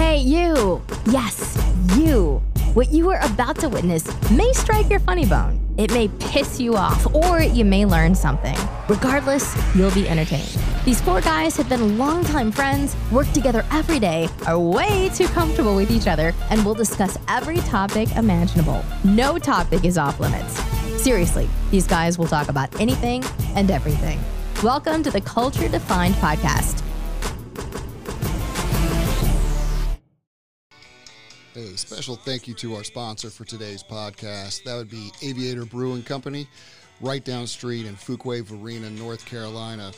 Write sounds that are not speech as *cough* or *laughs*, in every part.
Hey, you! Yes, you! What you are about to witness may strike your funny bone. It may piss you off, or you may learn something. Regardless, you'll be entertained. These four guys have been longtime friends, work together every day, are way too comfortable with each other, and will discuss every topic imaginable. No topic is off limits. Seriously, these guys will talk about anything and everything. Welcome to the Culture Defined podcast. A special thank you to our sponsor for today's podcast. That would be Aviator Brewing Company, right down street in Fuquay Varina, North Carolina.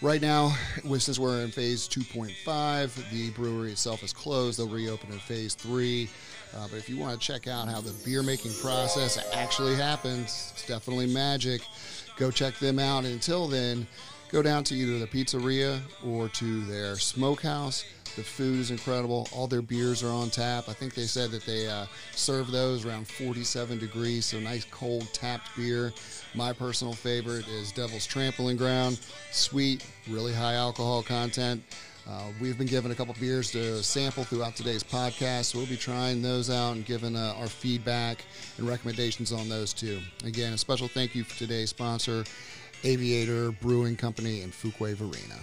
Right now, since we're in phase 2.5, the brewery itself is closed. They'll reopen in phase 3. Uh, but if you want to check out how the beer making process actually happens, it's definitely magic. Go check them out. Until then, go down to either the pizzeria or to their smokehouse. The food is incredible. All their beers are on tap. I think they said that they uh, serve those around 47 degrees, so nice cold tapped beer. My personal favorite is Devil's Tramping Ground. Sweet, really high alcohol content. Uh, we've been given a couple beers to sample throughout today's podcast, so we'll be trying those out and giving uh, our feedback and recommendations on those too. Again, a special thank you for today's sponsor, Aviator Brewing Company in Fuquay Varina.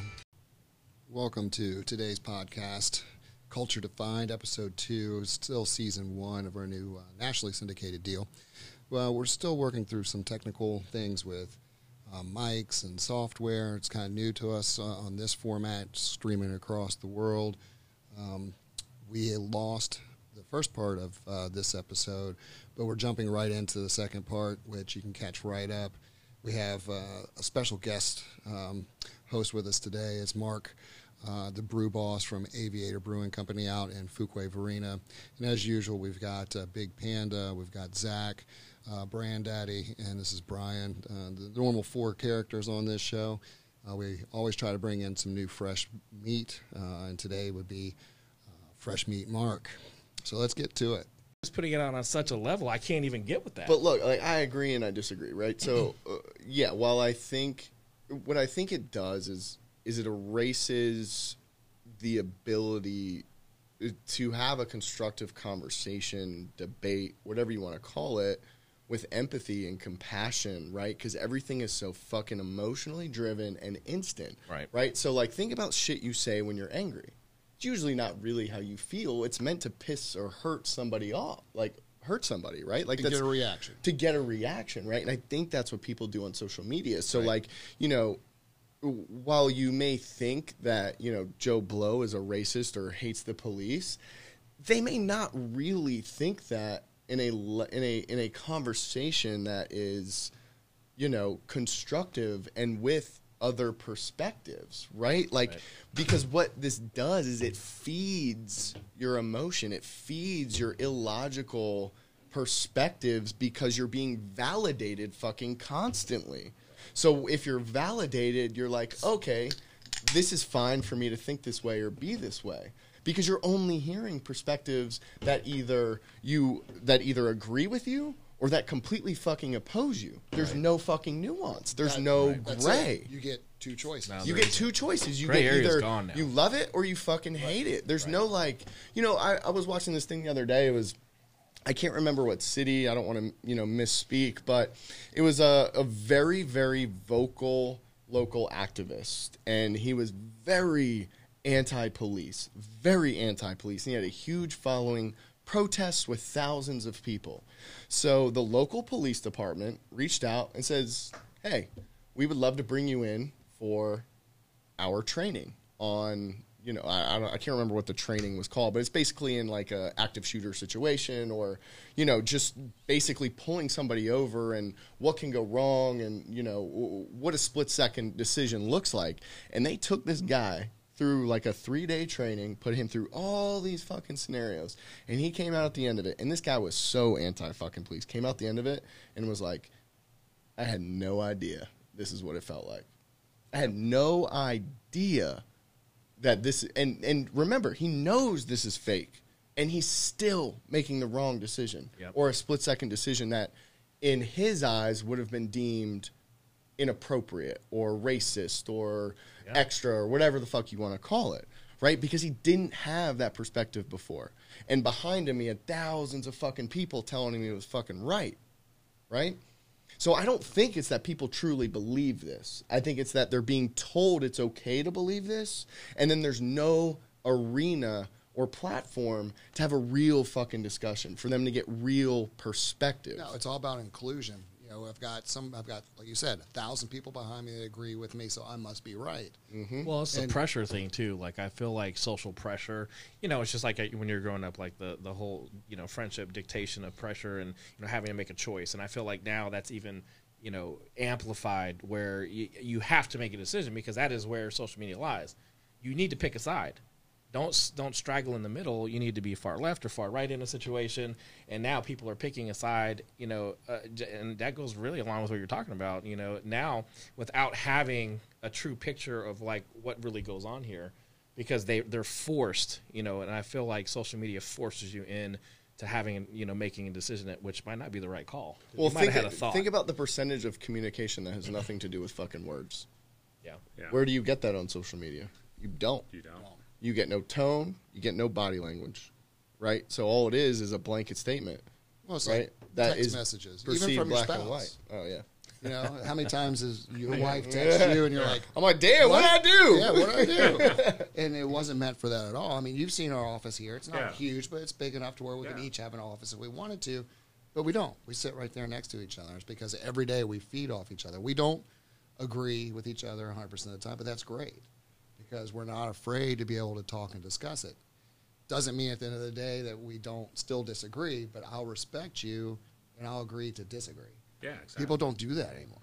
Welcome to today's podcast, Culture Defined, Episode 2. It's still season one of our new uh, nationally syndicated deal. Well, we're still working through some technical things with uh, mics and software. It's kind of new to us uh, on this format, streaming across the world. Um, we lost the first part of uh, this episode, but we're jumping right into the second part, which you can catch right up. We have uh, a special guest um, host with us today. It's Mark uh, the brew boss from Aviator Brewing Company out in Fuquay Varina. And as usual, we've got uh, Big Panda, we've got Zach, uh, Brand Daddy, and this is Brian. Uh, the normal four characters on this show. Uh, we always try to bring in some new fresh meat, and today would be Fresh Meat Mark. So let's get to it. Just putting it on on such a level, I can't even get with that. But look, like, I agree and I disagree, right? So, mm-hmm. uh, yeah, while I think what I think it does is is it erases the ability uh, to have a constructive conversation, debate, whatever you want to call it, with empathy and compassion, right? Because everything is so fucking emotionally driven and instant, right? Right. So, like, think about shit you say when you're angry. It's usually not really how you feel. It's meant to piss or hurt somebody off, like hurt somebody, right? Like to get a reaction. To get a reaction, right? And I think that's what people do on social media. So, Right. like, you know, while you may think that you know Joe Blow is a racist or hates the police, they may not really think that in a in a in a conversation that is, you know, constructive and with other perspectives, right? Like Right. because what this does is it feeds your emotion, it feeds your illogical perspectives because you're being validated fucking constantly. So if you're validated, you're like, okay, this is fine for me to think this way or be this way. Because you're only hearing perspectives that either you that either agree with you or that completely fucking oppose you. There's no fucking nuance. There's That- no That's gray. You get two choices. No, You get two choices. You Gray get either gone you love it or you fucking hate it. There's no like, you know, I, I was watching this thing the other day. It was, I can't remember what city. I don't want to, you know, misspeak, but it was a, a very, very vocal local activist, and he was very anti-police, very anti-police. And he had a huge following, protests with thousands of people. So the local police department reached out and says, "Hey, we would love to bring you in for our training on you know I, I, I can't remember what the training was called but it's basically in like a active shooter situation or you know just basically pulling somebody over and what can go wrong and you know what a split second decision looks like and they took this guy through like a three day training put him through all these fucking scenarios. And he came out at the end of it. And this guy was so anti fucking police. Came out the end of it and was like i had no idea this is what it felt like. I had no idea that this and and remember he knows this is fake. And he's still making the wrong decision Yep. or a split second decision that in his eyes would have been deemed inappropriate or racist or Yeah. extra or whatever the fuck you want to call it right? Because he didn't have that perspective before. And behind him, he had thousands of fucking people telling him he was fucking right, right? So I don't think it's that people truly believe this. I think it's that they're being told it's okay to believe this, and then there's no arena or platform to have a real fucking discussion for them to get real perspective. No, it's all about inclusion. You know, I've got some, I've got, like you said, a thousand people behind me that agree with me, so I must be right. Well, it's the pressure thing too. Like I feel like social pressure. You know, it's just like uh, when you're growing up, like the the whole you know friendship dictation of pressure and you know having to make a choice. And I feel like now that's even you know amplified where you, you have to make a decision because that is where social media lies. You need to pick a side. Don't don't straggle in the middle. You need to be far left or far right in a situation. And now people are picking a side. You know, uh, and that goes really along with what you're talking about. You know, now without having a true picture of like what really goes on here, because they they're forced. You know, and I feel like social media forces you in to having you know making a decision that which might not be the right call. well, think, had a thought. think about the percentage of communication that has nothing to do with fucking words. yeah. Yeah. Where do you get that on social media? You don't. you don't. You get no tone. You get no body language, right? So all it is is a blanket statement, Well, it's right? like That text is messages, perceived even from your black and spouse. white. Oh yeah. You know, how many times has your wife text you and you're like, I'm like, damn, what did I do? Yeah, what did I do? *laughs* and it wasn't meant for that at all. I mean, you've seen our office here. It's not Yeah. huge, but it's big enough to where we can each have an office if we wanted to. But we don't. We sit right there next to each other. It's because every day we feed off each other. We don't agree with each other 100% of the time, but that's great because we're not afraid to be able to talk and discuss it. Doesn't mean at the end of the day that we don't still disagree, but I'll respect you and I'll agree to disagree. Yeah, exactly. People don't do that anymore.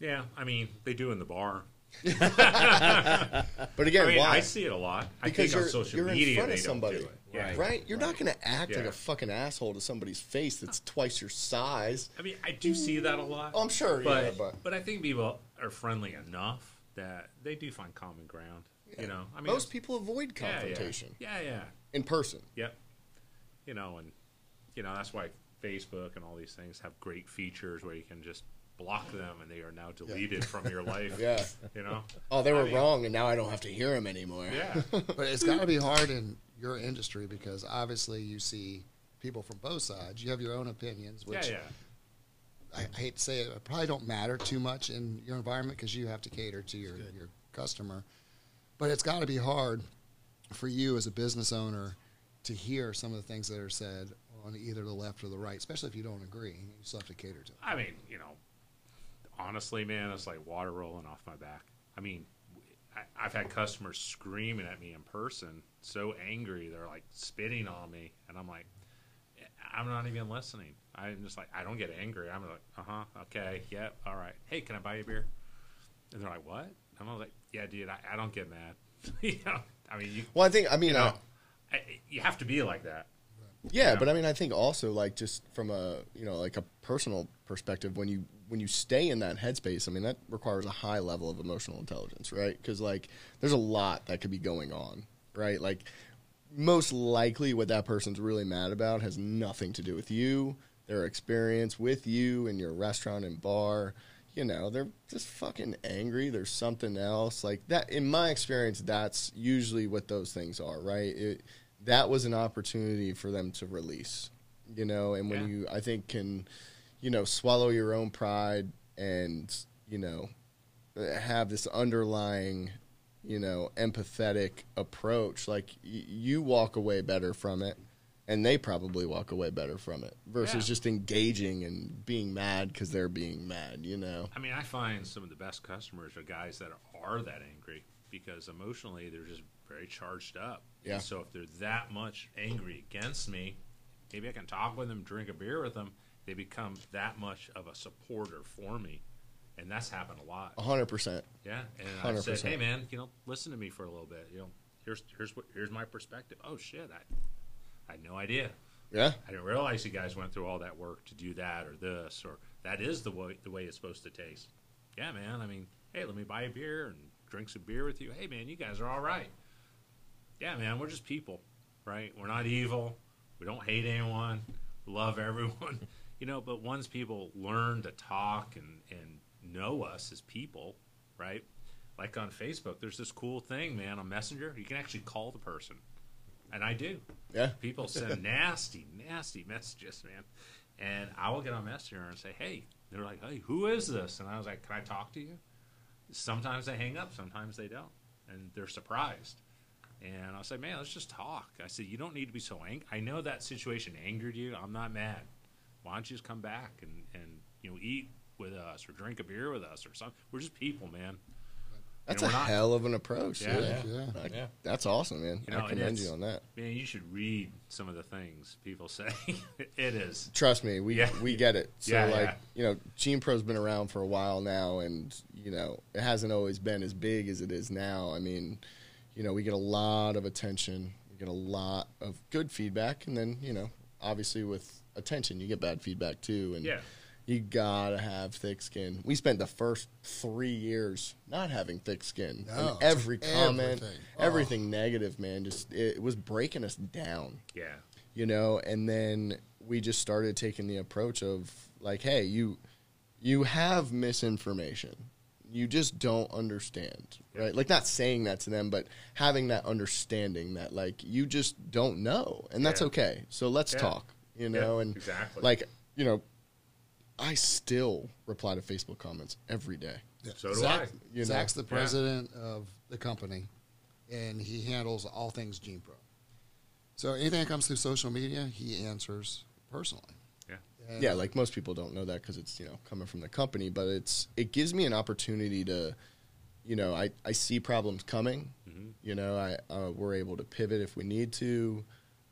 Yeah, I mean, they do in the bar. *laughs* But again, I mean, why? I see it a lot. I because think you're, on social you're media in front of somebody, don't do it. Yeah. right? You're not going to act like a fucking asshole to somebody's face that's twice your size. I mean, I do see that a lot. Oh, I'm sure, but yeah, but- but I think people are friendly enough that they do find common ground. You know, I mean, Most people avoid yeah, yeah. confrontation Yeah, yeah, in person. yep. You know, and you know that's why Facebook and all these things have great features where you can just block them and they are now deleted from your *laughs* life. Yeah. You know. Oh, they were I mean- wrong, and now I don't have to hear them anymore. Yeah. *laughs* But it's got to be hard in your industry because obviously you see people from both sides. You have your own opinions, yeah, which yeah. I, I hate to say it, probably don't matter too much in your environment because you have to cater to your, your customer. But it's got to be hard for you as a business owner to hear some of the things that are said on either the left or the right, especially if you don't agree. You still have to cater to. It. I mean, you know, honestly, man, it's like water rolling off my back. I mean, I, I've had customers screaming at me in person, so angry they're like spitting on me, and I'm like, eh, I'm not even listening. I'm just like, I don't get angry. I'm like, uh huh, okay, yep, all right. Hey, can I buy you a beer? And they're like, what? And I'm like, yeah, dude, I, I don't get mad. *laughs* you know, I mean, you, Well, I think I mean, you know, uh, I, you have to be like that. yeah, Yeah. but I mean, I think also like just from a you know like a personal perspective, when you when you stay in that headspace, I mean that requires a high level of emotional intelligence, right? Because like there's a lot that could be going on, right? Like most likely, what that person's really mad about has nothing to do with you, their experience with you in your restaurant and bar. You know, they're just fucking angry. There's something else like that. In my experience, that's usually what those things are, right? It, that was an opportunity for them to release, you know. And when Yeah. you, I think, can, you know, swallow your own pride and you know, have this underlying, you know, empathetic approach, like y- you walk away better from it, and they probably walk away better from it versus Yeah. just engaging and being mad because they're being mad, you know. I mean, I find some of the best customers are guys that are that angry because emotionally they're just very charged up. Yeah. And so if they're that much angry against me, maybe I can talk with them, drink a beer with them. They become that much of a supporter for me, and that's happened a lot. A hundred percent. Yeah, and I said, "Hey, man, you know, listen to me for a little bit. You know, here's here's what here's my perspective. Oh shit, I I had no idea. Yeah. I didn't realize you guys went through all that work to do that or this or that is the way the way it's supposed to taste. Yeah, man. I mean, hey, let me buy a beer and drink some beer with you. Hey, man, you guys are all right. Yeah, man, we're just people, right? We're not evil. We don't hate anyone. We love *laughs* everyone, you know. But once people learn to talk and and know us as people, right? like on Facebook, there's this cool thing, man, on Messenger. You can actually call the person, and I do. Yeah. People *laughs* send nasty, nasty messages, man, and I will get on Messenger and say, "Hey," they're like, "Hey, who is this?" And I was like, "Can I talk to you?" Sometimes they hang up, sometimes they don't, and they're surprised. And I'll say, "Man, let's just talk." I said, "You don't need to be so angry. I know that situation angered you. I'm not mad. Why don't you just come back and and you know eat with us or drink a beer with us or something? We're just people, man." That's know, a not- hell of an approach. Yeah. Yeah, Yeah. I- Yeah. that's awesome, man. You know, I commend you on that. Man, you should read some of the things people say. *laughs* it is. Trust me, we Yeah. we get it. *laughs* So Yeah, like, yeah. you know, Gene Pro's been around for a while now and, you know, it hasn't always been as big as it is now. I mean, you know, we get a lot of attention, we get a lot of good feedback and then, you know, obviously with attention you get bad feedback too and Yeah. You gotta have thick skin. We spent the first three years not having thick skin. No, and every comment, everything. Oh. everything negative, man, just it was breaking us down Yeah. you know and then we just started taking the approach of like hey you you have misinformation you just don't understand right like not saying that to them but having that understanding that like you just don't know and that's Yeah. okay so let's Yeah. talk you know Yeah, and exactly. like you know i still reply to facebook comments every day Yeah. So do Zach, I. You know? Zach's the Yeah. president of the company, and he handles all things Gene Pro. So anything that comes through social media, he answers personally. Yeah. And- yeah like most people don't know that because it's you know coming from the company but it's it gives me an opportunity to you know i, I see problems coming Mhm. you know i uh, we're able to pivot if we need to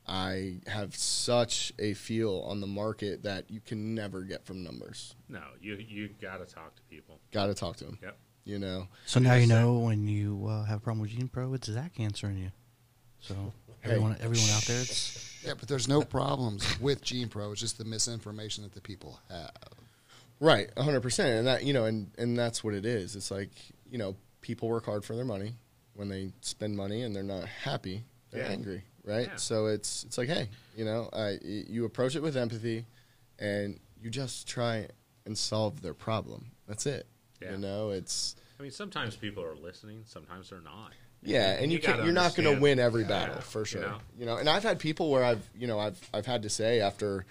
i have such a feel on the market that you can never get from numbers No, you you got to talk to people. gotta talk to them Yep. you know So now you know when you uh, have a problem with Gene Pro, it's Zach answering you. So everyone, everyone out there, it's Yeah, but there's no problems with Gene Pro. It's just the misinformation that the people have. Right, hundred percent, and that you know, and and that's what it is. It's like you know, people work hard for their money. When they spend money and they're not happy, they're Yeah. angry, right? Yeah. So it's it's like, hey, you know, I, you approach it with empathy, and you just try and solve their problem. That's it. Yeah. You know, it's I mean, sometimes people are listening, sometimes they're not. yeah, and you, You can, gotta you're not going to win every Yeah, battle for you sure. know? You know, and I've had people where I've you know I've I've had to say after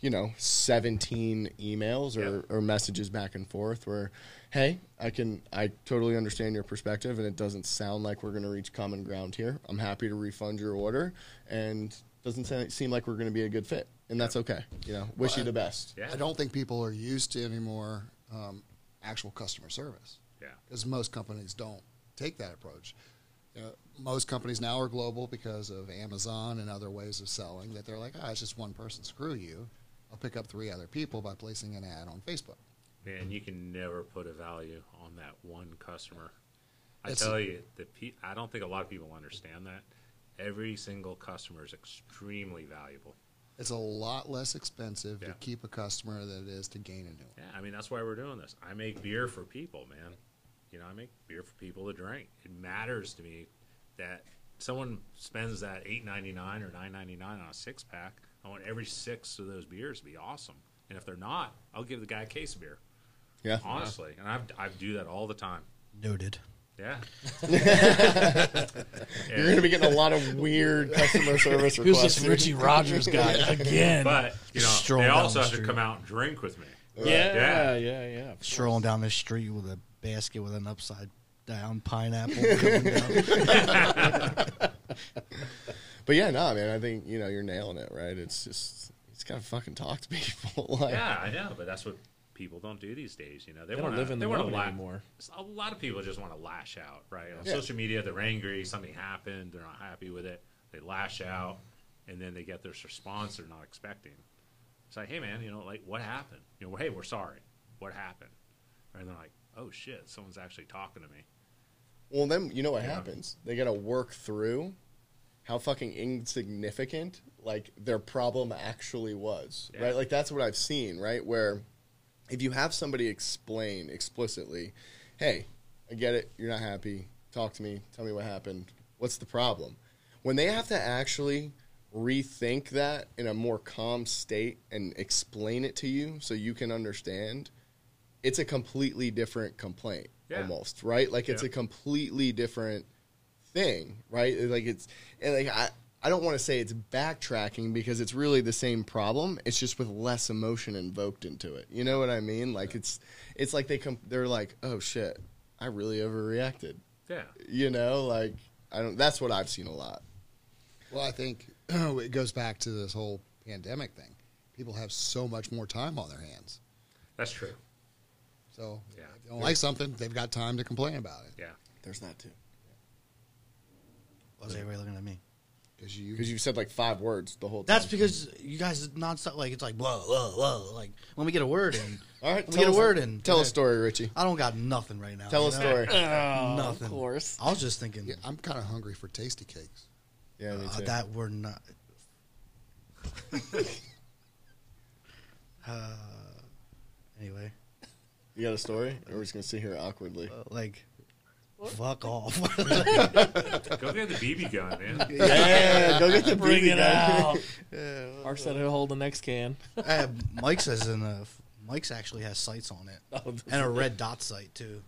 you know 17 emails or, Yeah. or messages back and forth where hey I can I totally understand your perspective and it doesn't sound like we're going to reach common ground here. I'm happy to refund your order and doesn't sa- seem like we're going to be a good fit and that's okay. You know, wish you the best. Yeah. I don't think people are used to anymore um, actual customer service Yeah. because most companies don't take that approach. You know, most companies now are global because of Amazon and other ways of selling. That they're like, ah, it's just one person. Screw you. I'll pick up three other people by placing an ad on Facebook. Man, you can never put a value on that one customer. I tell you, the pe- I don't think a lot of people understand that. Every single customer is extremely valuable. It's a lot less expensive Yeah. to keep a customer than it is to gain a new one. Yeah, I mean that's why we're doing this. I make beer for people, man. You know, I make beer for people to drink. It matters to me that someone spends that eight ninety nine or nine ninety nine on a six pack. I want every six of those beers to be awesome. And if they're not, I'll give the guy a case of beer. Yeah. Honestly, and I've, I do that all the time. noted. Yeah. *laughs* You're going to be getting a lot of weird customer service requests. Who's requests. this Richie Rogers guy *laughs* again? But you know, Strolling they down also the have to street. come out and drink with me. Yeah, Yeah. yeah, yeah. strolling down the street with a basket with an upside down pineapple. *laughs* coming down. But yeah, no, man, I think you know you're nailing it, right? It's just it's gotta fucking talk to people. like, Yeah, I know, but that's what people don't do these days. You know, they, They want don't live in they the wanna moment la- anymore. A lot of people just want to lash out, right? On Yeah. social media, they're angry, something happened, they're not happy with it, they lash out, and then they get this response they're not expecting. It's like, hey, man, you know, like what happened? You know, hey, we're sorry. What happened? And they're like, oh shit, someone's actually talking to me. Well, then you know what Yeah. happens? They gotta work through how fucking insignificant like their problem actually was, Yeah. right? Like that's what I've seen, right? Where if you have somebody explain explicitly, "Hey, I get it. You're not happy. Talk to me. Tell me what happened. What's the problem?" When they have to actually rethink that in a more calm state and explain it to you so you can understand, it's a completely different complaint. Yeah. almost, right? Like it's Yeah. a completely different thing, right? Like it's and like I I don't want to say it's backtracking because it's really the same problem. It's just with less emotion invoked into it. You know what I mean? Like it's it's like they come they're like, "Oh shit, I really overreacted." Yeah. You know, like I don't that's what I've seen a lot. Well, I think *clears throat* it goes back to this whole pandemic thing. People have so much more time on their hands. That's true. So Yeah. if they don't like something, they've got time to complain about it. Yeah. There's that too. Why was everybody looking at me? Because you, Because you said like five words the whole time. That's because you guys nonstop like it's like blah blah whoa like let me get a word in. *laughs* All right, Let me get a us- word in. Tell Yeah. a story, Richie. I don't got nothing right now. Tell a know? story. *laughs* Nothing. Of course. I was just thinking Yeah, I'm kind of hungry for Tastykakes. Yeah, me uh, that we're not. *laughs* uh, anyway, You got a story? Or we're just gonna sit here awkwardly. uh, like, fuck off. *laughs* Go get the BB gun, man. *laughs* yeah, go get the Bring BB it gun. out. *laughs* Mark said he'll hold the next can. uh, Mike says in the Mike's actually has sights on it Oh, and a red dot sight too.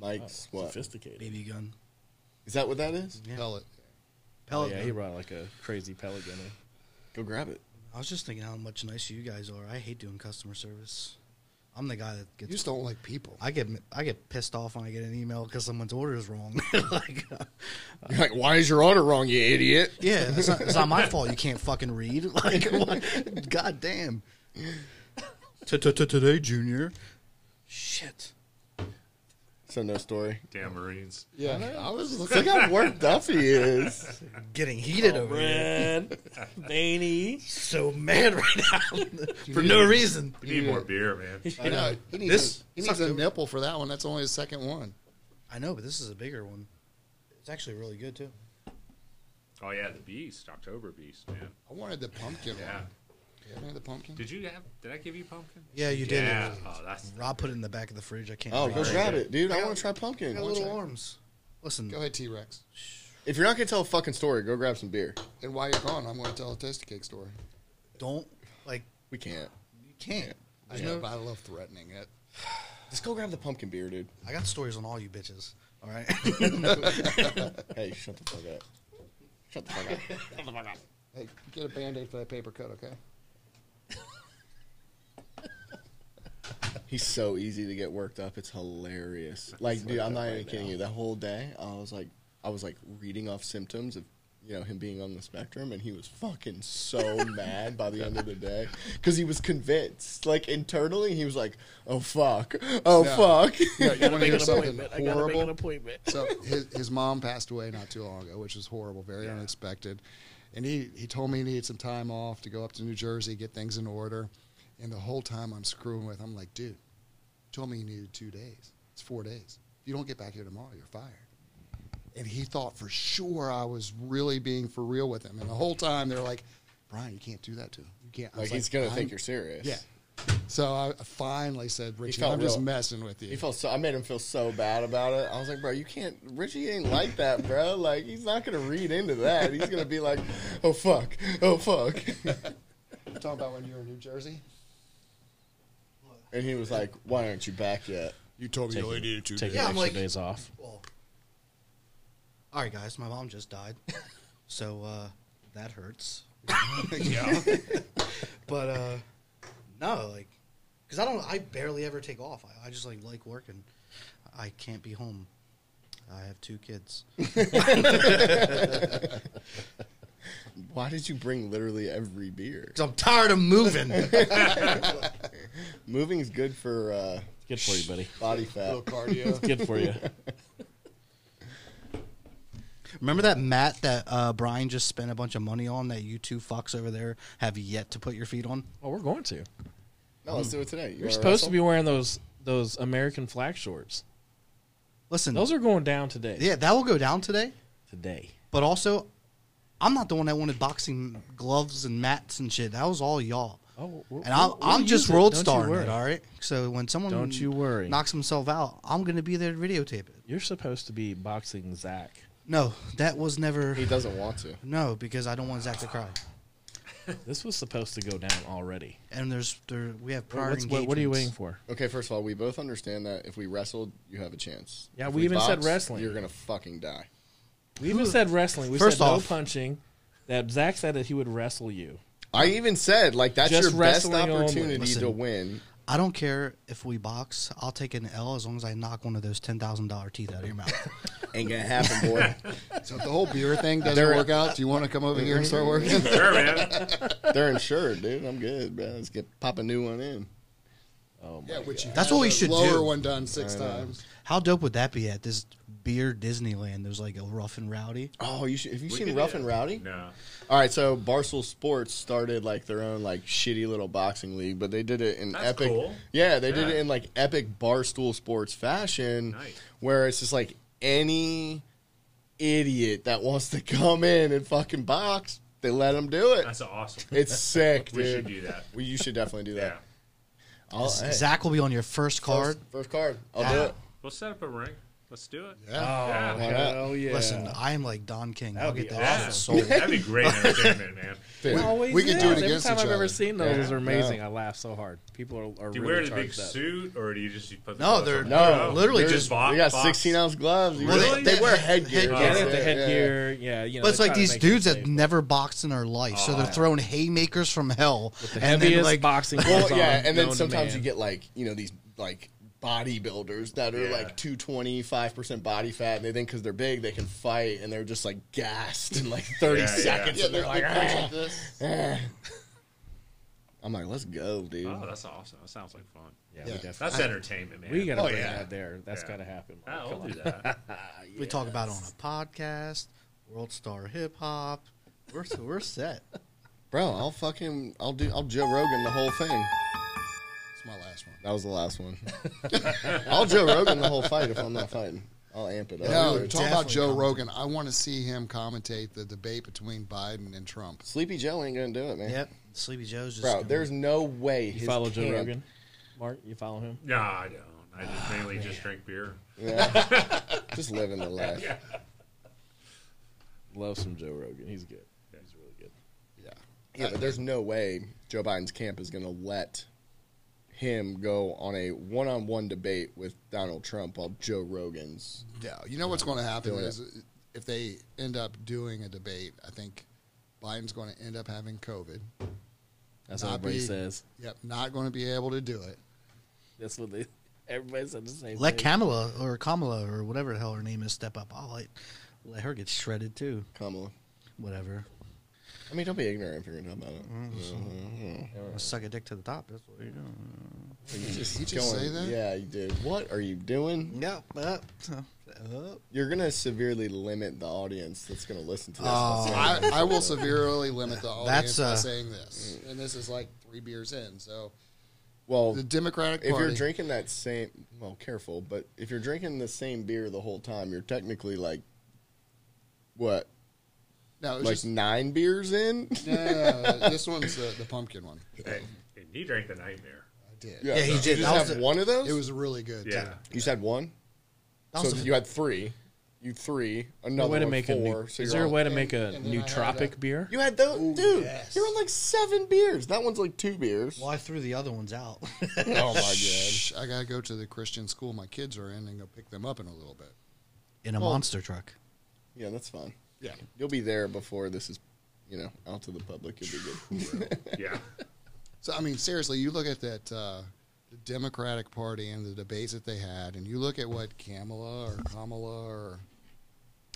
Mike's what? Sophisticated. BB gun. Is that what that is? Yeah. Pellet. Oh, Pellet yeah, gun. he brought like a crazy pellet gun in. Go grab it. I was just thinking how much nicer you guys are. I hate doing customer service. I'm the guy that You just don't like people. I get I get pissed off when I get an email because someone's order is wrong. *laughs* like, uh, You're like, why is your order wrong, you idiot? yeah, it's not, it's not my *laughs* fault. You can't fucking read. *laughs* Like, what? god damn. Today, Junior. Shit. So no story. Damn Marines. Yeah, I was looking. at how worked up he is. Getting heated oh, over here. Red, *laughs* veiny. So mad right now *laughs* for no reason. We need more beer, man. I know. He needs, This a, he needs a nipple for that one. That's only his second one. I know, but this is a bigger one. It's actually really good too. Oh yeah, the Beast, October Beast, man. I wanted the pumpkin Yeah. one. You have the pumpkin? Did you have? Did I give you pumpkin? Yeah, you did. Yeah. Oh, that's. Rob put it in the back of the fridge. I can't. Oh, go grab it, dude. I want to try pumpkin. I pumpkin. got little arms. Listen, Go ahead, T Rex. If you're not gonna tell a fucking story, go grab some beer. And while you're gone, I'm going to tell a Tastykake story. don't like We can't. you can't. I There's know, no- but I love threatening it. Just go grab the pumpkin beer, dude. I got stories on all you bitches. All right. *laughs* Hey, shut the fuck up. Shut the fuck up. *laughs* Hey, get a band aid for that paper cut, okay? He's so easy to get worked up. It's hilarious. Like, dude, I'm not even kidding you. That whole day, I was like, I was like reading off symptoms of, you know, him being on the spectrum, and he was fucking so *laughs* mad by the end of the day because he was convinced. Like internally, he was like, "Oh fuck, oh Yeah. fuck." Yeah, you want to *laughs* hear an something appointment. I gotta make an horrible? appointment. so *laughs* his, his mom passed away not too long ago, which was horrible, very unexpected. And he, he told me he needed some time off to go up to New Jersey, get things in order. And the whole time I'm screwing with, I'm like, dude, told me you needed two days. It's four days. If you don't get back here tomorrow, you're fired. And he thought for sure I was really being for real with him. And the whole time they're like, Brian, you can't do that to him. You can't. I like he's gonna think you're serious. Yeah. So I finally said, Richie, I'm just messing with you. He felt so. I made him feel so bad about it. I was like, bro, you can't. Richie ain't like that, bro. Like he's not gonna read into that. He's gonna be like, oh fuck, oh fuck. *laughs* You're talking about when you were in New Jersey? And he was like, why aren't you back yet? You told me Take you only it- needed two Take days. Yeah, I'm extra like- days off. well, all right, guys. My mom just died, *laughs* so uh, that hurts. *laughs* yeah. *laughs* But uh, no, like, because I don't. I barely ever take off. I, I just like like working. I can't be home. I have two kids. Why did you bring literally every beer? Because I'm tired of moving. *laughs* Moving's good for uh, Good for you, buddy. body fat. little cardio. Good for you. *laughs* Remember that mat that uh, Brian just spent a bunch of money on that you two fucks over there have yet to put your feet on? Well, we're going to. No, let's do it today. You You're wanna supposed to be wearing those those American flag shorts. Listen, Those are going down today. yeah, that will go down today. Today. But also, I'm not the one that wanted boxing gloves and mats and shit. That was all y'all. Oh, we'll- And I'm, we'll- we'll I'm just world Don't starring it, all right? So when someone Don't you worry. knocks himself out, I'm going to be there to videotape it. You're supposed to be boxing Zach. No, that was never. He doesn't want to. No, because I don't want Zach to cry. *laughs* This was supposed to go down already. And there's there we have prior What's, what, what are you waiting for? Okay, first of all, we both understand that if we wrestled, you have a chance. Yeah, If we even said wrestling. You're gonna fucking die. We even said wrestling. We First said off- no punching. That Zach said that he would wrestle you. I even said like that's Just your best wrestling only. opportunity to Listen. win. I don't care if we box. I'll take an L as long as I knock one of those ten thousand dollar teeth out of your mouth. *laughs* Ain't gonna happen, boy. *laughs* So if the whole beer thing doesn't They're- work out, do you want to come over here and start working? *laughs* Sure, man. They're insured, dude. I'm good, man. Let's get pop a new one in. Oh my Yeah, which you That's what we should lower do. one done six times. How dope would that be at this beer Disneyland? There's like a rough and rowdy. Oh, you should, have you We seen could Rough do and. Rowdy? No. All right, so Barstool Sports started like their own like shitty little boxing league, but they did it in That's epic. cool. Yeah, they did Yeah. it in like epic Barstool Sports fashion, Nice. where it's just like any idiot that wants to come in and fucking box, they let them do it. That's awesome. It's *laughs* sick, dude. we should do that. Well, you should definitely do Yeah. that. I'll, hey, Zach will be on your first card. First, first card. I'll do Ah. it. We'll set up a ring. Let's do it. Yeah. Oh, yeah. Hell yeah! Listen, I am like Don King. I'll That'd get be that awesome. shit sold. *laughs* That'd be great *laughs* entertainment, man. We, Always we could do is. it against Every time each I've other. ever seen those, Yeah. are amazing. I laugh so hard. People are, are Do you really wear the big up. suit, or do you just put the No, they're- on? No, literally they're- just bo- they got 16 ounce gloves. Really? They, they wear headgear. Yeah, they have the it, yeah. headgear. Yeah, you know. But it's like these dudes that never boxed in their life, so they're oh. throwing haymakers from hell. the and then, heaviest like, boxing. Well, gloves yeah, and then sometimes you get like you know these like bodybuilders that are Yeah. like 225 percent body fat, and they think because they're big they can fight, and they're just like gassed in like *laughs* 30 Yeah, seconds, yeah. and they're like, punch "Ah." like this. Ah. I'm like, let's go, dude. Oh, that's awesome. That sounds like fun. Yeah, Yeah. we definitely. That's entertainment, man. We gotta Oh, bring yeah. that there. That's Yeah. gotta happen. Mike. Ah, Come we'll do that. *laughs* *laughs* we talk about it on a podcast, World Star Hip Hop. We're we're set. Bro, I'll fucking, I'll do, I'll Joe Rogan the whole thing. It's my last one. That was the last one. *laughs* I'll Joe Rogan the whole fight if I'm not fighting. I'll amp it up. No, would talk about definitely Joe commentate. Rogan. I want to see him commentate the debate between Biden and Trump. Sleepy Joe ain't gonna do it, man. Yep, Sleepy Joe's just Bro, gonna- there's no way. You his follow Joe camp- Rogan, Mark? You follow him? No, I don't. I just mainly just drink beer. Yeah. *laughs* Just living the life. Love some Joe Rogan. He's good. He's really good. Yeah. Yeah, but there's no way Joe Biden's camp is going to let him go on a one-on-one debate with Donald Trump while Joe Rogan's. Yeah. You know what's going to happen Doing is if they end up doing a debate, I think Biden's going to end up having COVID. That's what everybody be- says. Yep. Not going to be able to do it. That's what they. Everybody said the same. let thing. Kamala or Kamala or whatever the hell her name is step up. I'll let, let her get shredded too. Kamala. Whatever. I mean, don't be ignorant if you're going to talk about it. I'll suck a dick to the top. That's what you're doing. You just you just say that? Yeah, you did. What are you doing? Yep. Up. Up. You're going to severely limit the audience that's going to listen to this. Oh, I, I will severely limit the audience That's, by uh, saying this, and this is like three beers in. So well, the Democratic if Party. you're drinking that same, well, careful, but if you're drinking the same beer the whole time, you're technically like, what, no, it's like just, nine beers in? no, no, no, this one's the, the pumpkin one. And, and he drank the nightmare. I did. Yeah, he You did. just That have the- one of those? It was really good. Yeah. Too. You just had one? That So was you had three. You three. Another way to one, make a new, so is there a way to make a and then nootropic beer? You had those, Ooh, dude. yes. You're on like seven beers. That one's like two beers. Well, I threw the other ones out. *laughs* Oh my god. I gotta go to the Christian school my kids are in and go pick them up in a little bit. In a Well- monster truck. Yeah, that's fine. Yeah. You'll be there before this is, you know, out to the public. You'll be good. Yeah. So I mean, seriously, you look at that uh, the Democratic Party and the debates that they had, and you look at what Kamala or Kamala or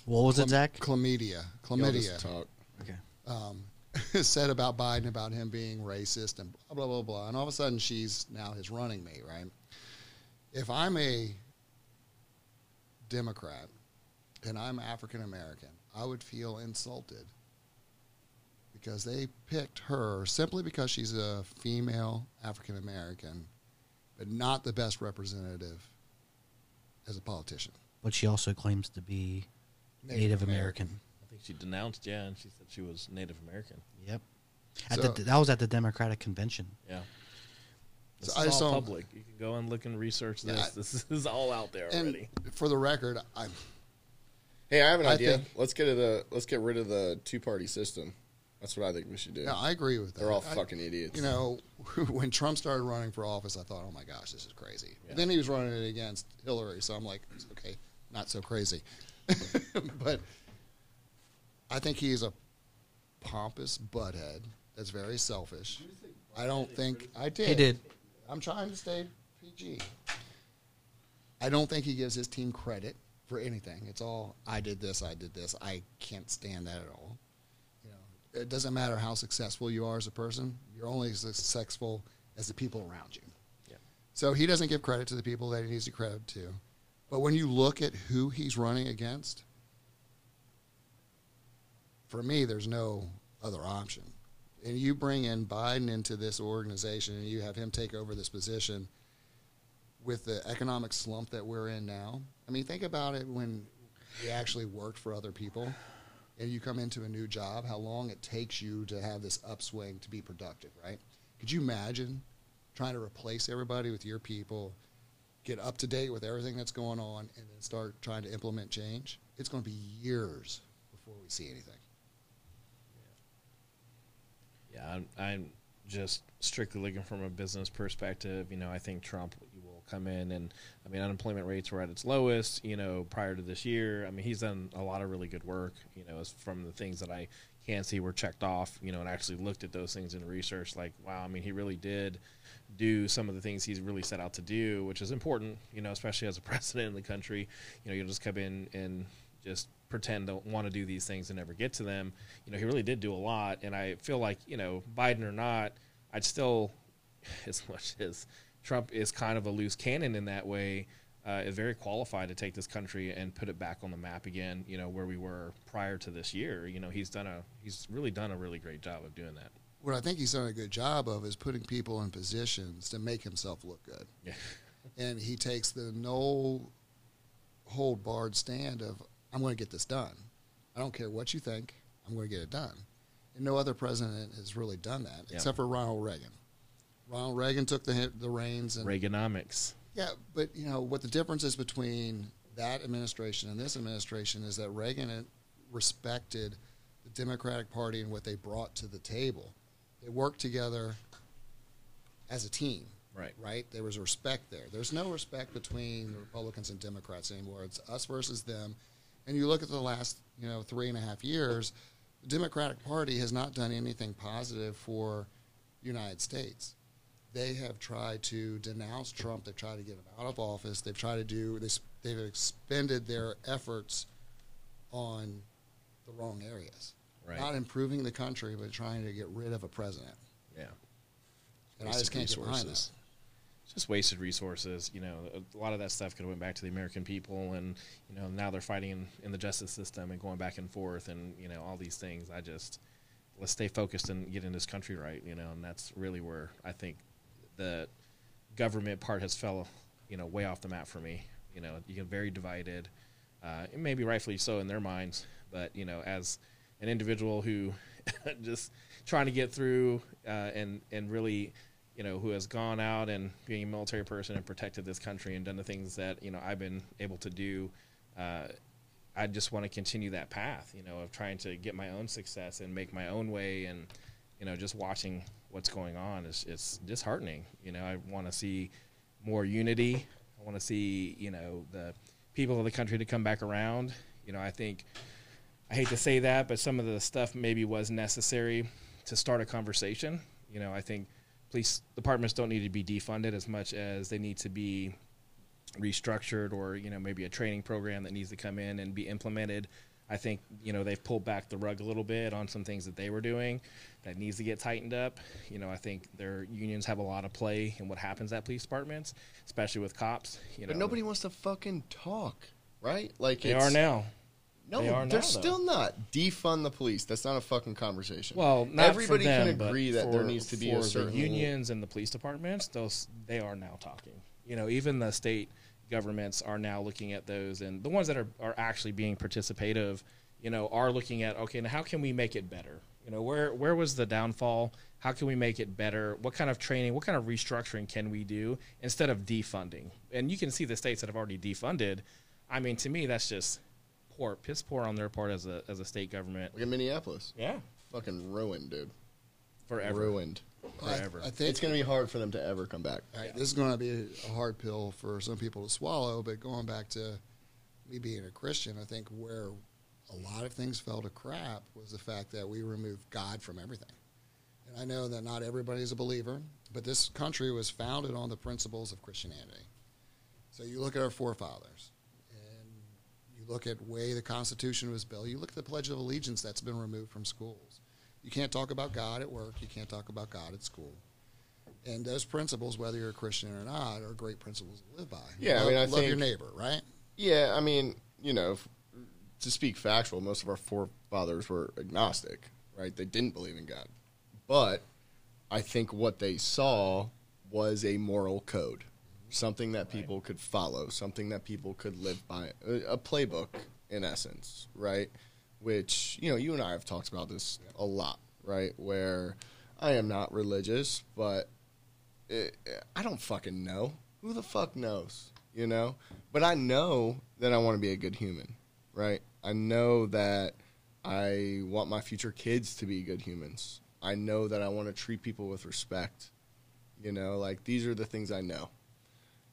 What was it, chlam- Zach? chlamydia, Y'all chlamydia just talk. Okay. um, *laughs* said about Biden about him being racist and blah blah blah blah, and all of a sudden she's now his running mate, right? If I'm a Democrat and I'm African American, I would feel insulted because they picked her simply because she's a female African American, but not the best representative as a politician. But she also claims to be Native, American. I think she denounced, yeah, and she said she was Native American. Yep. At So- the, that was at the Democratic convention. Yeah. This So I is just all don't- public. You can go and look and research Yeah, this. I- *laughs* this is all out there And already. for the record, I'm Hey, I have an I idea. think- let's get it a, let's get rid of the two party system. That's what I think we should do. Yeah, I agree with that. They're all I- fucking idiots. You know, *laughs* when Trump started running for office, I thought, oh my gosh, this is crazy. Then he was running it against Hillary, so I'm like, okay, not so crazy. *laughs* but I think he's a pompous butthead that's very selfish. I don't think I did. He did. I'm trying to stay PG. I don't think he gives his team credit for anything. It's all I did this, I did this. I can't stand that at all. You know, it doesn't matter how successful you are as a person. You're only as successful as the people around you. Yeah. So he doesn't give credit to the people that he needs to credit to. But when you look at who he's running against, for me, there's no other option. And you bring in Biden into this organization and you have him take over this position with the economic slump that we're in now. I mean, think about it when you actually worked for other people and you come into a new job, how long it takes you to have this upswing to be productive, right? Could you imagine trying to replace everybody with your people, get up to date with everything that's going on, and then start trying to implement change? It's going to be years before we see anything. Yeah, I'm, I'm just strictly looking from a business perspective. You know, I think Trump come in and, I mean, unemployment rates were at its lowest, you know, prior to this year. I mean, he's done a lot of really good work, you know, from the things that I can see were checked off, you know, and actually looked at those things in research. Like, wow, I mean, he really did do some of the things he's really set out to do, which is important, you know, especially as a *laughs* president in the country. You know, you'll just come in and just pretend to want to do these things and never get to them. You know, he really did do a lot, and I feel like you know, Biden or not, I'd still, *laughs* as much as Trump is kind of a loose cannon in that way, uh, is very qualified to take this country and put it back on the map again. You know, where we were prior to this year. You know, he's done a he's really done a really great job of doing that. What I think he's done a good job of is putting people in positions to make himself look good. Yeah. *laughs* and he takes the no hold barred stand of I'm going to get this done. I don't care what you think. I'm going to get it done. And no other president has really done that Yeah. except for Ronald Reagan. Ronald Reagan took the the reins and Reaganomics. yeah, but you know what the difference is between that administration and this administration is that Reagan respected the Democratic Party and what they brought to the table. They worked together as a team. Right. Right? There was respect there. There's no respect between the Republicans and Democrats anymore. It's us versus them. And you look at the last, you know, three and a half years, the Democratic Party has not done anything positive for the United States they have tried to denounce Trump. They've tried to get him out of office. They've tried to do this. They've expended their efforts on the wrong areas. Right. Not improving the country, but trying to get rid of a president. Yeah. And I just can't get behind that. It's just wasted resources. You know, a lot of that stuff could have went back to the American people, and you know now they're fighting in, in the justice system and going back and forth, and you know all these things. I just let's stay focused and get in this country right. You know, and that's really where I think the government part has fell, you know, way off the map for me. You know, you get very divided, uh, maybe rightfully so in their minds. But you know, as an individual who *laughs* just trying to get through uh, and and really, you know, who has gone out and being a military person and protected this country and done the things that you know I've been able to do. Uh, I just want to continue that path, you know, of trying to get my own success and make my own way, and you know, just watching what's going on is it's disheartening. You know, I want to see more unity. I want to see, you know, the people of the country to come back around. You know, I think I hate to say that, but some of the stuff maybe was necessary to start a conversation. You know, I think police departments don't need to be defunded as much as they need to be restructured or, you know, maybe a training program that needs to come in and be implemented. I think, you know, they've pulled back the rug a little bit on some things that they were doing that needs to get tightened up. You know, I think their unions have a lot of play in what happens at police departments, especially with cops. You know, But nobody wants to fucking talk, right? Like they it's, are now. No, They are they're though. still not. Defund the police. That's not a fucking conversation. Well, not everybody for them, can agree that there needs to be for a certain the unions and the police departments. Those they are now talking. You know, even the state governments are now looking at those, and the ones that are are actually being participative, you know, are looking at okay, now how can we make it better? You know, where where was the downfall? How can we make it better? What kind of training? What kind of restructuring can we do instead of defunding? And you can see the states that have already defunded. I mean, to me, that's just poor, piss poor on their part as a as a state government. Look at Minneapolis. Yeah, fucking ruined, dude. forever, Ruined. Forever. I, I think It's going to be hard for them to ever come back. All right, this is going to be a hard pill for some people to swallow, but going back to me being a Christian, I think where a lot of things fell to crap was the fact that we removed God from everything. And I know that not everybody is a believer, but this country was founded on the principles of Christianity. So you look at our forefathers, and you look at way the Constitution was built. You look at the Pledge of Allegiance that's been removed from schools. You can't talk about God at work. You can't talk about God at school. And those principles, whether you're a Christian or not, are great principles to live by. Yeah, I love, mean, I love your neighbor, right? Yeah, I mean, you know, if, to speak factual, most of our forefathers were agnostic, right? They didn't believe in God. But I think what they saw was a moral code, something that people could follow, something that people could live by, a playbook in essence, right? Which, you know, you and I have talked about this a lot, right? Where I am not religious, but it, I don't fucking know. Who the fuck knows? You know? But I know that I want to be a good human, right? I know that I want my future kids to be good humans. I know that I want to treat people with respect. You know, like these are the things I know.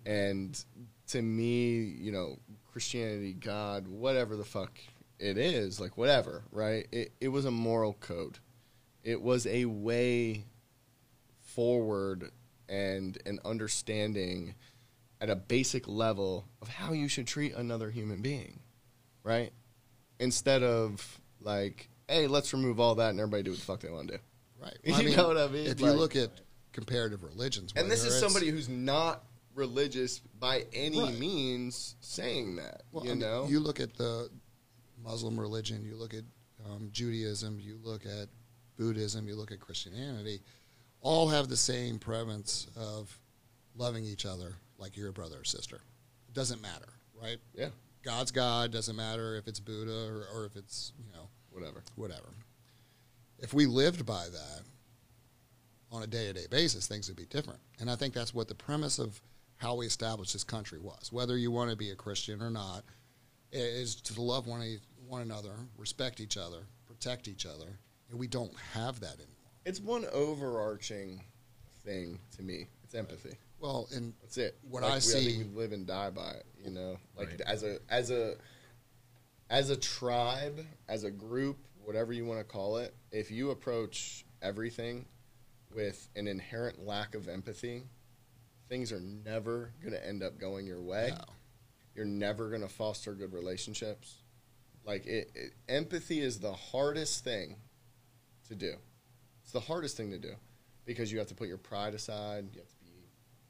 And to me, you know, Christianity, God, whatever the fuck it is, like whatever, right? It, it was a moral code. It was a way forward and an understanding at a basic level of how you should treat another human being, right? Instead of like, hey, let's remove all that and everybody do what the fuck they want to do. Right. *laughs* You know what I mean? If you look at comparative religions, And this is somebody who's not religious by any Right. means saying that. Well, you I mean, know, you look at the Muslim religion, you look at um, Judaism, you look at Buddhism, you look at Christianity, all have the same premise of loving each other like you're a brother or sister. It doesn't matter, right? yeah, God's God doesn't matter if it's Buddha or, or if it's you know whatever. whatever. If we lived by that on a day to day basis, things would be different. And I think that's what the premise of how we established this country was. Whether you want to be a Christian or not, is to love one, one another, respect each other, protect each other. And we don't have that anymore. It's one overarching thing to me. It's empathy. Well, and That's it. What Like, I we- see- think we live and die by it. You know, like Right. as a as a as a tribe, as a group, whatever you want to call it. If you approach everything with an inherent lack of empathy, things are never going to end up going your way. No. You're never going to foster good relationships. Like it, it, empathy is the hardest thing to do. It's the hardest thing to do because you have to put your pride aside. You have to be,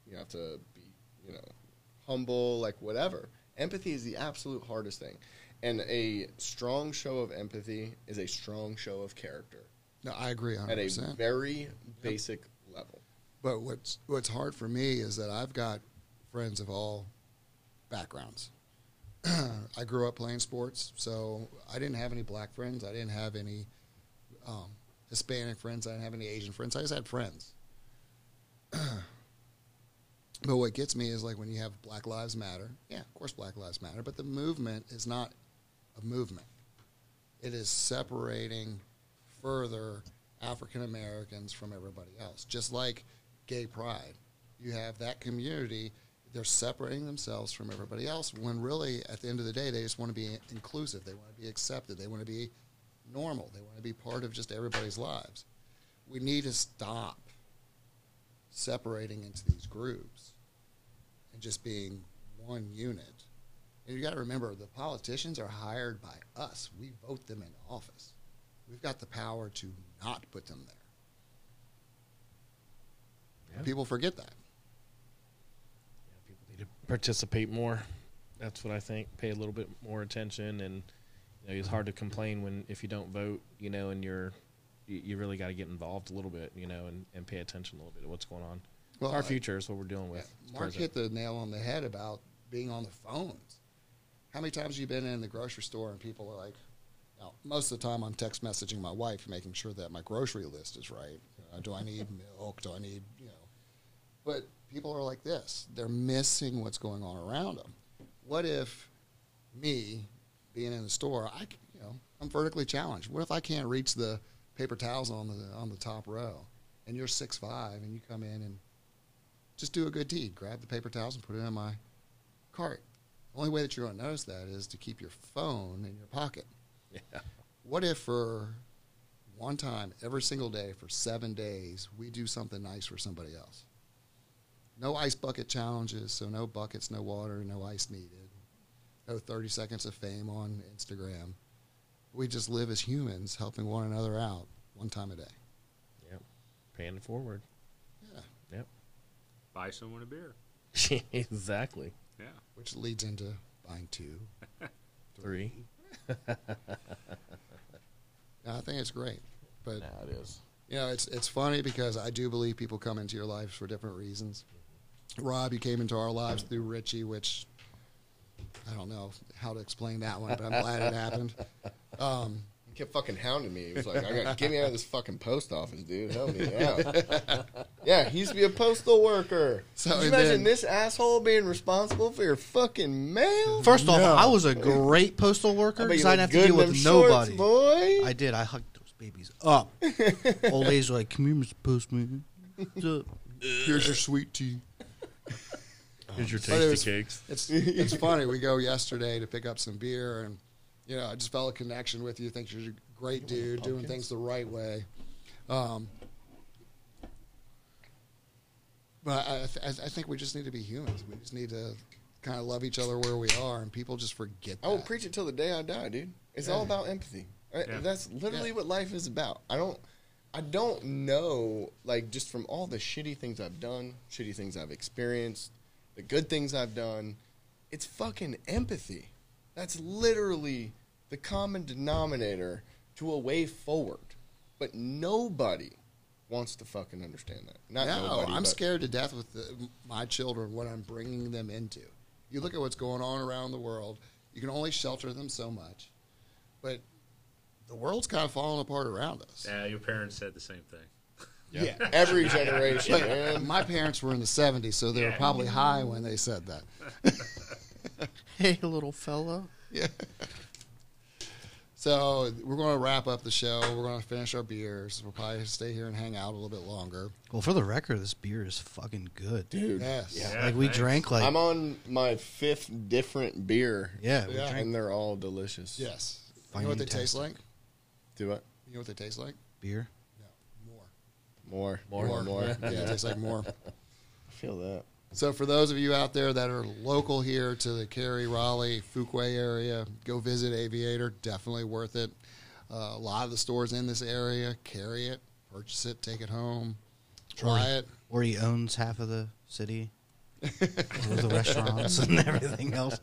you have to be, you know, humble, like whatever. Empathy is the absolute hardest thing, and a strong show of empathy is a strong show of character no, I agree 100%. at a very basic level. But what's what's hard for me is that I've got friends of all backgrounds. *clears throat* I grew up playing sports, so I didn't have any black friends. I didn't have any um, Hispanic friends. I didn't have any Asian friends. I just had friends. *clears throat* but what gets me is like when you have Black Lives Matter. Yeah, of course, Black Lives Matter. But the movement is not a movement. It is separating further African Americans from everybody else. Just like gay pride, you have that community. They're separating themselves from everybody else when really, at the end of the day, they just want to be inclusive. They want to be accepted. They want to be normal. They want to be part of just everybody's lives. We need to stop separating into these groups and just being one unit. And you got to remember, the politicians are hired by us. We vote them into office. We've got the power to not put them there. Yeah. People forget that. Yeah, people need to participate more. That's what I think. Pay a little bit more attention, and you know, it's hard to complain when if you don't vote, you know, and you're you, you really got to get involved a little bit, you know, and, and pay attention a little bit to what's going on. Well, Our I- future is what we're dealing with. It's Mark hit the nail on the head about being on the phones. How many times have you been in the grocery store and people are like, now, most of the time I'm text messaging my wife, making sure that my grocery list is right. Know, do I need *laughs* milk? Do I need, you know? But people are like this. They're missing what's going on around them. What if me, being in the store, I, you know, I'm vertically challenged. What if I can't reach the paper towels on the on the top row, and you're six five, and you come in and just do a good deed. Grab the paper towels and put it in my cart. The only way that you're going to notice that is to keep your phone in your pocket. Yeah. What if for one time every single day for seven days we do something nice for somebody else? No ice bucket challenges, so no buckets, no water, no ice needed. No 30 seconds of fame on Instagram. We just live as humans, helping one another out one time a day. Yep. Paying it forward. Yeah. Yep. Buy someone a beer. *laughs* exactly. Yeah. Which leads into buying two. *laughs* Three. *laughs* I think it's great. But Now it is. You know, it's it's funny because I do believe people come into your lives for different reasons. Mm-hmm. Rob, you came into our lives through Richie, which I don't know how to explain that one, but I'm glad it happened. Um, He kept fucking hounding me. He was like, I got, "Get me out of this fucking post office, dude. Help me out." *laughs* yeah, he used to be a postal worker. So Can you imagine then- this asshole being responsible for your fucking mail? First off, I was a great postal worker I bet you because I didn't have to deal with them shorts, nobody. boy. I did. I hugged those babies up. *laughs* Old ladies were like, "Come here, Mr. Postman." What's up?" here's your sweet tea. Here's your But it was- cakes. *laughs* It's it's funny. We go yesterday to pick up some beer, and you know, I just felt a connection with you. Think you're a great dude, doing things the right way. Um, but I, I, I think we just need to be humans. We just need to kind of love each other where we are, and people just forget. I will that. preach it till the day I die, dude. It's Yeah. all about empathy. Yeah. That's literally Yeah. what life is about. I don't, I don't know, like just from all the shitty things I've done, shitty things I've experienced, the good things I've done. It's fucking empathy. That's literally the common denominator to a way forward. But nobody wants to fucking understand that. Not no, nobody. I'm scared to death with the, my children what I'm bringing them into. You look at what's going on around the world. You can only shelter them so much, but the world's kind of falling apart around us. Yeah, your parents said the same thing. Yeah. Every generation, But my parents were in the 70s, so they were probably high when they said that. *laughs* Hey, little fella. Yeah. So we're going to wrap up the show. We're going to finish our beers. We'll probably stay here and hang out a little bit longer. Well, for the record, this beer is fucking good. Dude. Yes. Yeah, like we thanks. drank like I'm on my fifth different beer. yeah, we Yeah. drank And they're all delicious. Yes. You know what they taste like? Do it. You know what they taste like? beer. More. More. More. More. More. *laughs* Yeah, Yeah. it tastes like more. I feel that. So for those of you out there that are local here to the Cary, Raleigh, Fuquay area, go visit Aviator. Definitely worth it. Uh, a lot of the stores in this area carry it, purchase it, take it home, try it. Or he owns half of the city. with the restaurants and *laughs* everything else.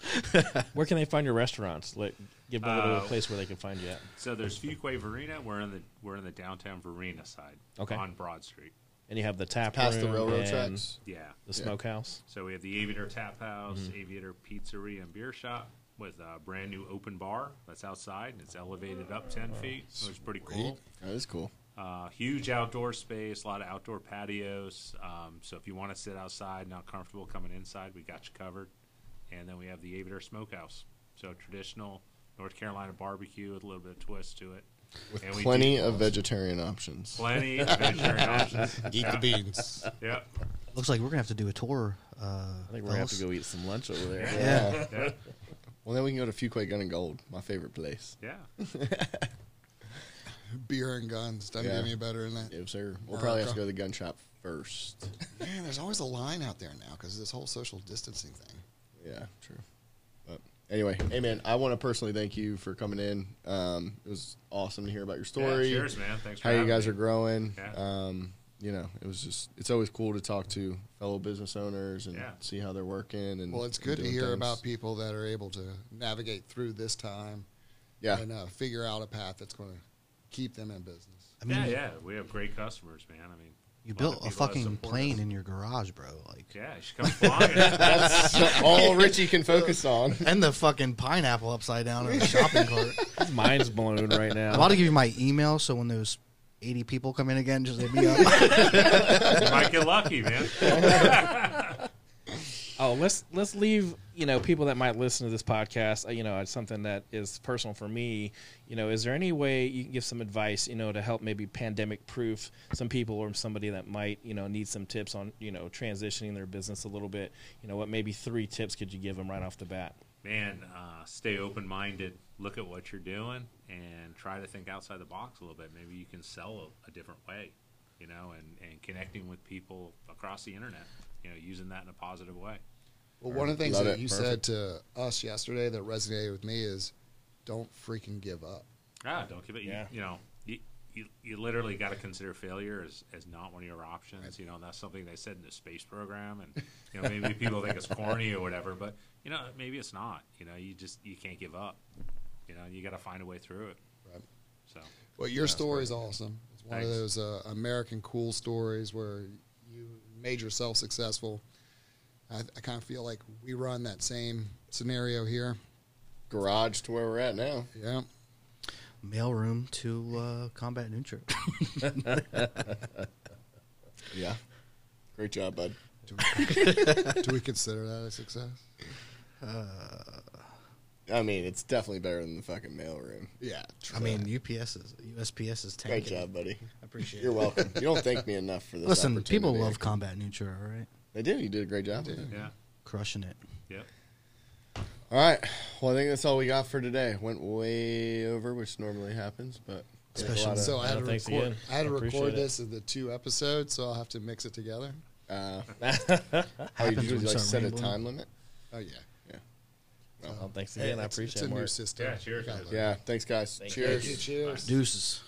Where can they find your restaurants? Like, give them a little Uh, place where they can find you at. So there's Fuquay Varina. We're in the we're in the downtown Varina side. Okay. On Broad Street. And you have the tap Past the railroad tracks. Yeah. the Yeah. smokehouse. So we have the Aviator Tap House, Aviator Pizzeria and Beer Shop with a brand new open bar that's outside. And it's elevated up ten feet, so it's pretty cool. That is cool. Uh, huge outdoor space, a lot of outdoor patios. Um, so if you want to sit outside, not comfortable coming inside, we got you covered. And then we have the Aviator Smokehouse. So traditional North Carolina barbecue with a little bit of twist to it. With And plenty do- of vegetarian options. Plenty of *laughs* vegetarian options. Eat the beans. Yep. Looks like we're gonna have to do a tour. Uh, I think we're gonna have to go eat some lunch over there. Yeah. Yeah. *laughs* Well, then we can go to Fuquay Gun and Gold, my favorite place. Yeah. *laughs* Beer and guns. Doesn't Yeah. get any better than that. Yes, sir. We'll probably have to go to the gun shop first. Man, there's always a line out there now because of this whole social distancing thing. Yeah, true. But anyway, hey man, I want to personally thank you for coming in. Um, it was awesome to hear about your story. Yeah, cheers, man. Thanks for how you guys me. are growing. Yeah. Um, you know, it was just it's always cool to talk to fellow business owners and Yeah. see how they're working. And Well, it's good to hear things. about people that are able to navigate through this time Yeah, and uh, figure out a path that's going to keep them in business. I mean, yeah, yeah. We have great customers, man. I mean, you built of a fucking plane us. in your garage, bro. Like, Yeah, you should come flying. *laughs* that's all Richie can focus on. *laughs* and the fucking pineapple upside down in the shopping cart. *laughs* His mind's blown right now. I'm about to give you my email, so when those 80 people come in again, just hit me up. you might get lucky, man. Oh, let's let's leave you know people that might listen to this podcast. uh, You know, it's something that is personal for me. You know, is there any way you can give some advice? You know, to help maybe pandemic proof some people or somebody that might you know need some tips on you know transitioning their business a little bit. You know, what maybe three tips could you give them right off the bat? man, uh, stay open minded. Look at what you're doing and try to think outside the box a little bit. Maybe you can sell a, a different way, you know, and, and connecting with people across the internet, you know, using that in a positive way. Well, one of the things Love that it. you Perfect. said to us yesterday that resonated with me is don't freaking give up. Ah, don't give it. Yeah. You, you know, you, you, you literally got to consider failure as, as not one of your options. You know, and that's something they said in the space program, and you know maybe people think it's corny or whatever, but you know maybe it's not. You know, you just you can't give up. You know, you got to find a way through it. Right. So Well, your story is awesome. It's one of those uh, American cool stories where you made yourself successful. I, I kind of feel like we run that same scenario here. Garage to where we're at now. Yeah. Mailroom to uh, combat neutral. *laughs* Yeah. Great job, bud. Do we, do we consider that a success? I mean, it's definitely better than the fucking mailroom. Yeah. I mean, UPS is USPS is tanking. Great tanking. job, buddy. I appreciate it. You're welcome. You don't thank me *laughs* enough for this. Listen, people love combat neutral, all right? They do. You did a great job. They yeah, Crushing it. yep. All right. Well, I think that's all we got for today. Went way over, which normally happens, but there's a Especially- lot of- so I had to record. again. I had to record this as the two episodes, so I'll have to mix it together. uh, *laughs* oh, you Happens do you like start set a time limit. Oh yeah. Yeah. Well, thanks Hey, again. I it's- appreciate it's a it. new Mark. system. Yeah, cheers. Gotta. Yeah. Thanks, guys. Thank Cheers. Thank you. Cheers. Deuces.